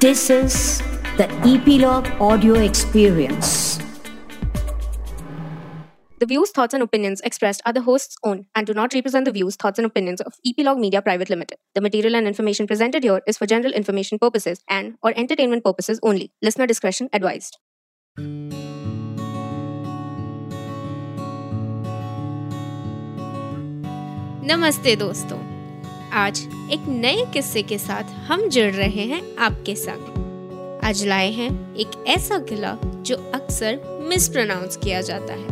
This is the Epilogue Audio Experience. The views, thoughts, and opinions expressed are the host's own and do not represent the views, thoughts, and opinions of Epilogue Media Private Limited. The material and information presented here is for general information purposes and or entertainment purposes only. Listener discretion advised. नमस्ते दोस्तों आज एक नए किस्से के साथ हम जुड़ रहे हैं आपके संग आज लाए हैं एक ऐसा किला जो अक्सर मिसप्रोनाउंस किया जाता है।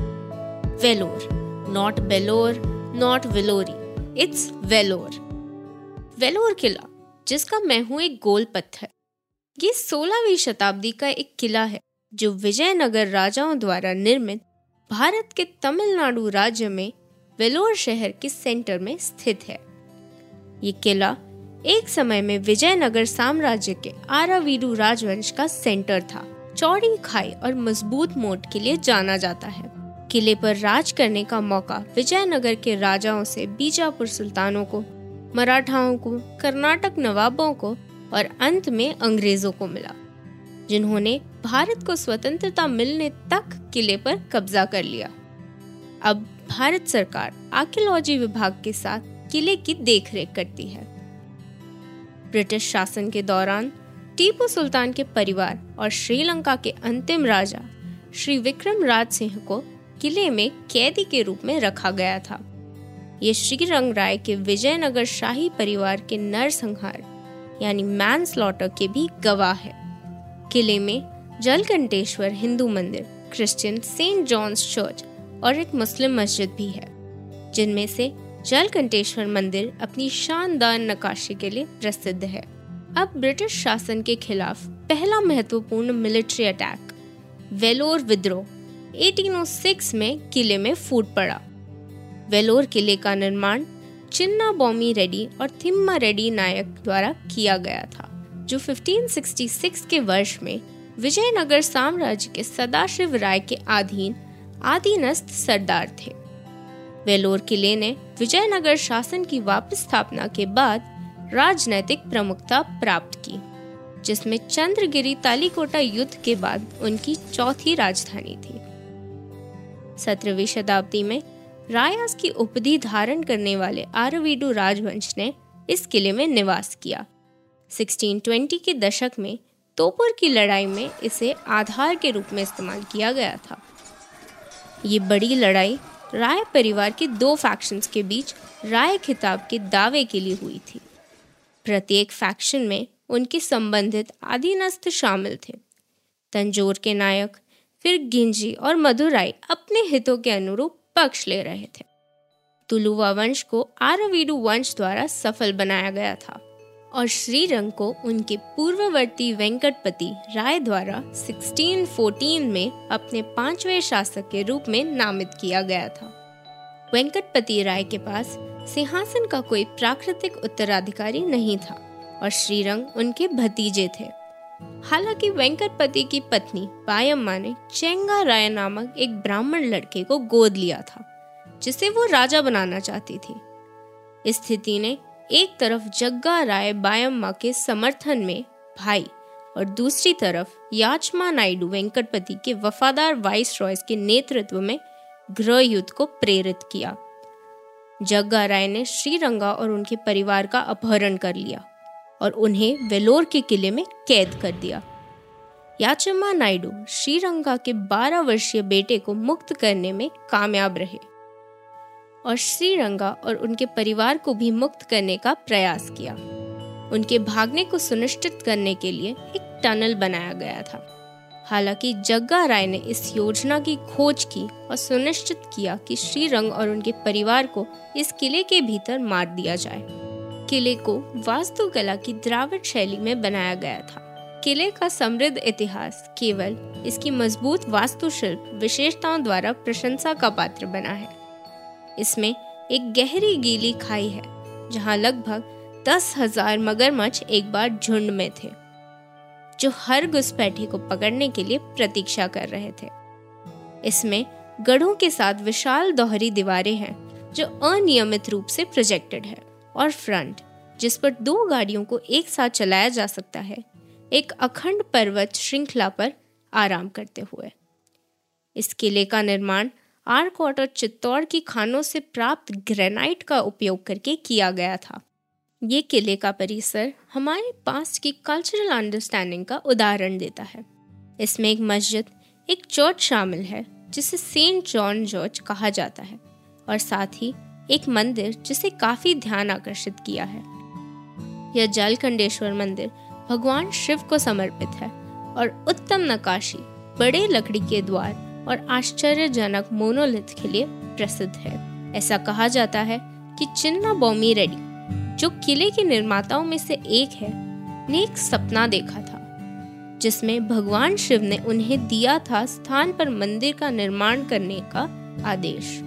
Vellore not Bellore not Vellori it's Vellore Vellore किला, जिसका मैं हूँ एक गोल पत्थर। ये सोलहवीं शताब्दी का एक किला है, जो विजयनगर राजाओं द्वारा निर्मित भारत के तमिलनाडु राज्य में वेलोर शहर के सेंटर में स्थित है। ये किला एक समय में विजयनगर साम्राज्य के आरावीरू राजवंश का सेंटर था। चौड़ी खाई और मज़बूत मोट के लिए जाना जाता है। किले पर राज करने का मौका विजयनगर के राजाओं से बीजापुर सुल्तानों को, मराठाओं को, कर्नाटक नवाबों को और अंत में अंग्रेज़ों को मिला, जिन्होंने भारत को स्वतंत्रता मिलने तक किले पर कब्जा कर लिया। अब भारत सरकार आर्कियोलॉजी विभाग के साथ किले की देखरेख करती है। ब्रिटिश शासन के दौरान टीपू सुल्तान के परिवार और श्रीलंका के अंतिम राजा श्री विक्रम राज सिंह को किले में कैदी के रूप में रखा गया था। ये श्रीरंग राय के विजयनगर शाही परिवार के नरसंहार, यानी मैन स्लॉटर के भी गवाह है। किले में जलकंटेश्वर हिंदू मंदिर क्रिश्चियन सेंट जॉन्स चर्च और एक मुस्लिम मस्जिद भी है, जिनमें से जलकंटेश्वर मंदिर अपनी शानदार नकाशी के लिए प्रसिद्ध है। अब ब्रिटिश शासन के खिलाफ पहला महत्वपूर्ण मिलिट्री अटैक, वेलोर विद्रोह 1806 में किले में फूट पड़ा। वेलोर किले का निर्माण चिन्ना बॉमी रेड्डी और थिम्मा रेड्डी नायक द्वारा किया गया था, जो 1566 के वर्ष में विजयनगर साम्राज्य के सदाशिव राय के अधीन आदिनस्त सरदार थे। वेलोर किले ने विजयनगर शासन की वापस स्थापना के बाद राजनैतिक प्रमुखता प्राप्त की, जिसमें चंद्रगिरी तालीकोटा युद्ध के बाद उनकी चौथी राजधानी थी। सत्रहवीं शताब्दी में रायास की उपधि धारण करने वाले आरवीडू राजवंश ने इस किले में निवास किया। 1620 के दशक में तोपुर की लड़ाई में इसे आधार के रूप में इस्तेमाल किया गया था। ये बड़ी लड़ाई राय परिवार के दो फैक्शंस के बीच राय खिताब के दावे के लिए हुई थी। प्रत्येक फैक्शन में उनके संबंधित आदिनस्थ शामिल थे। तंजोर के नायक, फिर गिंजी और मधुराई अपने हितों के अनुरूप पक्ष ले रहे थे। तुलुवा वंश को आरवीडू वंश द्वारा सफल बनाया गया था। और श्रीरंग को उनके पूर्ववर्ती वेंकटपति राय द्वारा 1614 में अपने पाँचवें शासक के रूप में नामित किया गया था। वेंकटपति राय के पास सिंहासन का कोई प्राकृतिक उत्तराधिकारी नहीं था और श्रीरंग उनके भतीजे थे। हालाँकि वेंकटपति की पत्नी पायम्मा ने चेंगा राय नामक एक ब्राह्मण लड़के को गोद लिया था, जिसे वो राजा बनाना चाहती थी। स्थिति ने एक तरफ़ जग्गा राय बायम्मा के समर्थन में भाई और दूसरी तरफ़ याचमा नायडू वेंकटपति के वफादार वाइस रॉयस के नेतृत्व में गृह युद्ध को प्रेरित किया। जग्गा राय ने श्रीरंगा और उनके परिवार का अपहरण कर लिया और उन्हें वेलोर के किले में कैद कर दिया। याचम्मा नायडू श्रीरंगा के 12 वर्षीय बेटे को मुक्त करने में कामयाब रहे। और श्रीरंगा और उनके परिवार को भी मुक्त करने का प्रयास किया। उनके भागने को सुनिश्चित करने के लिए एक टनल बनाया गया था। हालाँकि जग्गा राय ने इस योजना की खोज की और सुनिश्चित किया कि श्रीरंग और उनके परिवार को इस किले के भीतर मार दिया जाए। किले को वास्तुकला की द्राविड शैली में बनाया गया था। किले का समृद्ध इतिहास केवल इसकी मज़बूत वास्तुशिल्प विशेषताओं द्वारा प्रशंसा का पात्र बना है। इसमें एक गहरी गीली खाई है, जहाँ लगभग दस हज़ार मगरमच्छ एक बार झुंड में थे, जो हर घुसपैठे को पकड़ने के लिए प्रतीक्षा कर रहे थे। इसमें गढ़ों के साथ विशाल दोहरी दीवारें हैं, जो अनियमित रूप से प्रोजेक्टेड है, और फ्रंट जिस पर दो गाड़ियों को एक साथ चलाया जा सकता है, एक अखंड पर्वत श्रृंखला पर आराम करते हुए। इस किले का निर्माण आरकोट और चित्तौड़ की खानों से प्राप्त ग्रेनाइट का उपयोग करके किया गया था। ये किले का परिसर हमारे पास की कल्चरल अंडरस्टैंडिंग का उदाहरण देता है। इसमें एक मस्जिद, एक चर्च शामिल है, जिसे सेंट जॉन जॉर्ज कहा जाता है, और साथ ही एक मंदिर जिसे काफ़ी ध्यान आकर्षित किया है। यह जलकंडेश्वर मंदिर भगवान शिव को समर्पित है, और उत्तम नकाशी बड़े लकड़ी के द्वार और आश्चर्यजनक मोनोलिथ के लिए प्रसिद्ध है। ऐसा कहा जाता है कि चिन्ना बॉमी रेड्डी जो किले के निर्माताओं में से एक है, ने एक सपना देखा था, जिसमें भगवान शिव ने उन्हें दिया था स्थान पर मंदिर का निर्माण करने का आदेश।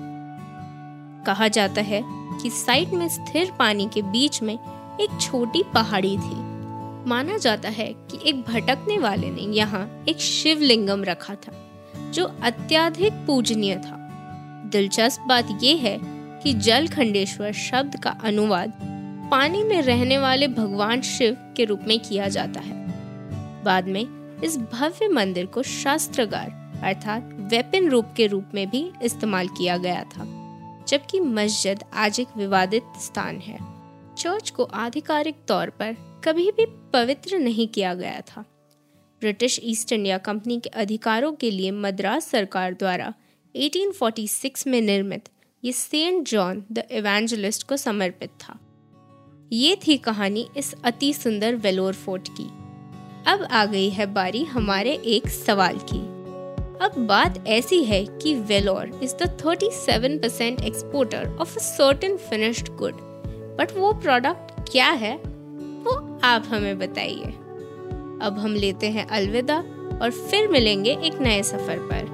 कहा जाता है कि साइट में स्थिर पानी के बीच में एक छोटी पहाड़ी थी। माना जाता है कि एक भटकने वाले ने यहाँ एक शिवलिंगम रखा था। जो अत्याधिक पूजनीय था। दिलचस्प बात यह है कि जल खंडेश्वर शब्द का अनुवाद पानी में रहने वाले भगवान शिव के रूप में किया जाता है। बाद में इस भव्य मंदिर को शास्त्रगार अर्थात वेपन रूप के रूप में भी इस्तेमाल किया गया था, जबकि मस्जिद आज एक विवादित स्थान है। चर्च को आधिकारिक तौर पर कभी भी पवित्र नहीं किया गया था। ब्रिटिश ईस्ट इंडिया कंपनी के अधिकारों के लिए मद्रास सरकार द्वारा 1846 में निर्मित ये सेंट जॉन द इवेंजलिस्ट को समर्पित था। ये थी कहानी इस अति सुंदर वेलोर फोर्ट की। अब आ गई है बारी हमारे एक सवाल की। अब बात ऐसी है कि Vellore is the 37 percent exporter of certain finished good but वो प्रोडक्ट क्या है? वो आप हमें बताइए। अब हम लेते हैं अलविदा और फिर मिलेंगे एक नए सफ़र पर।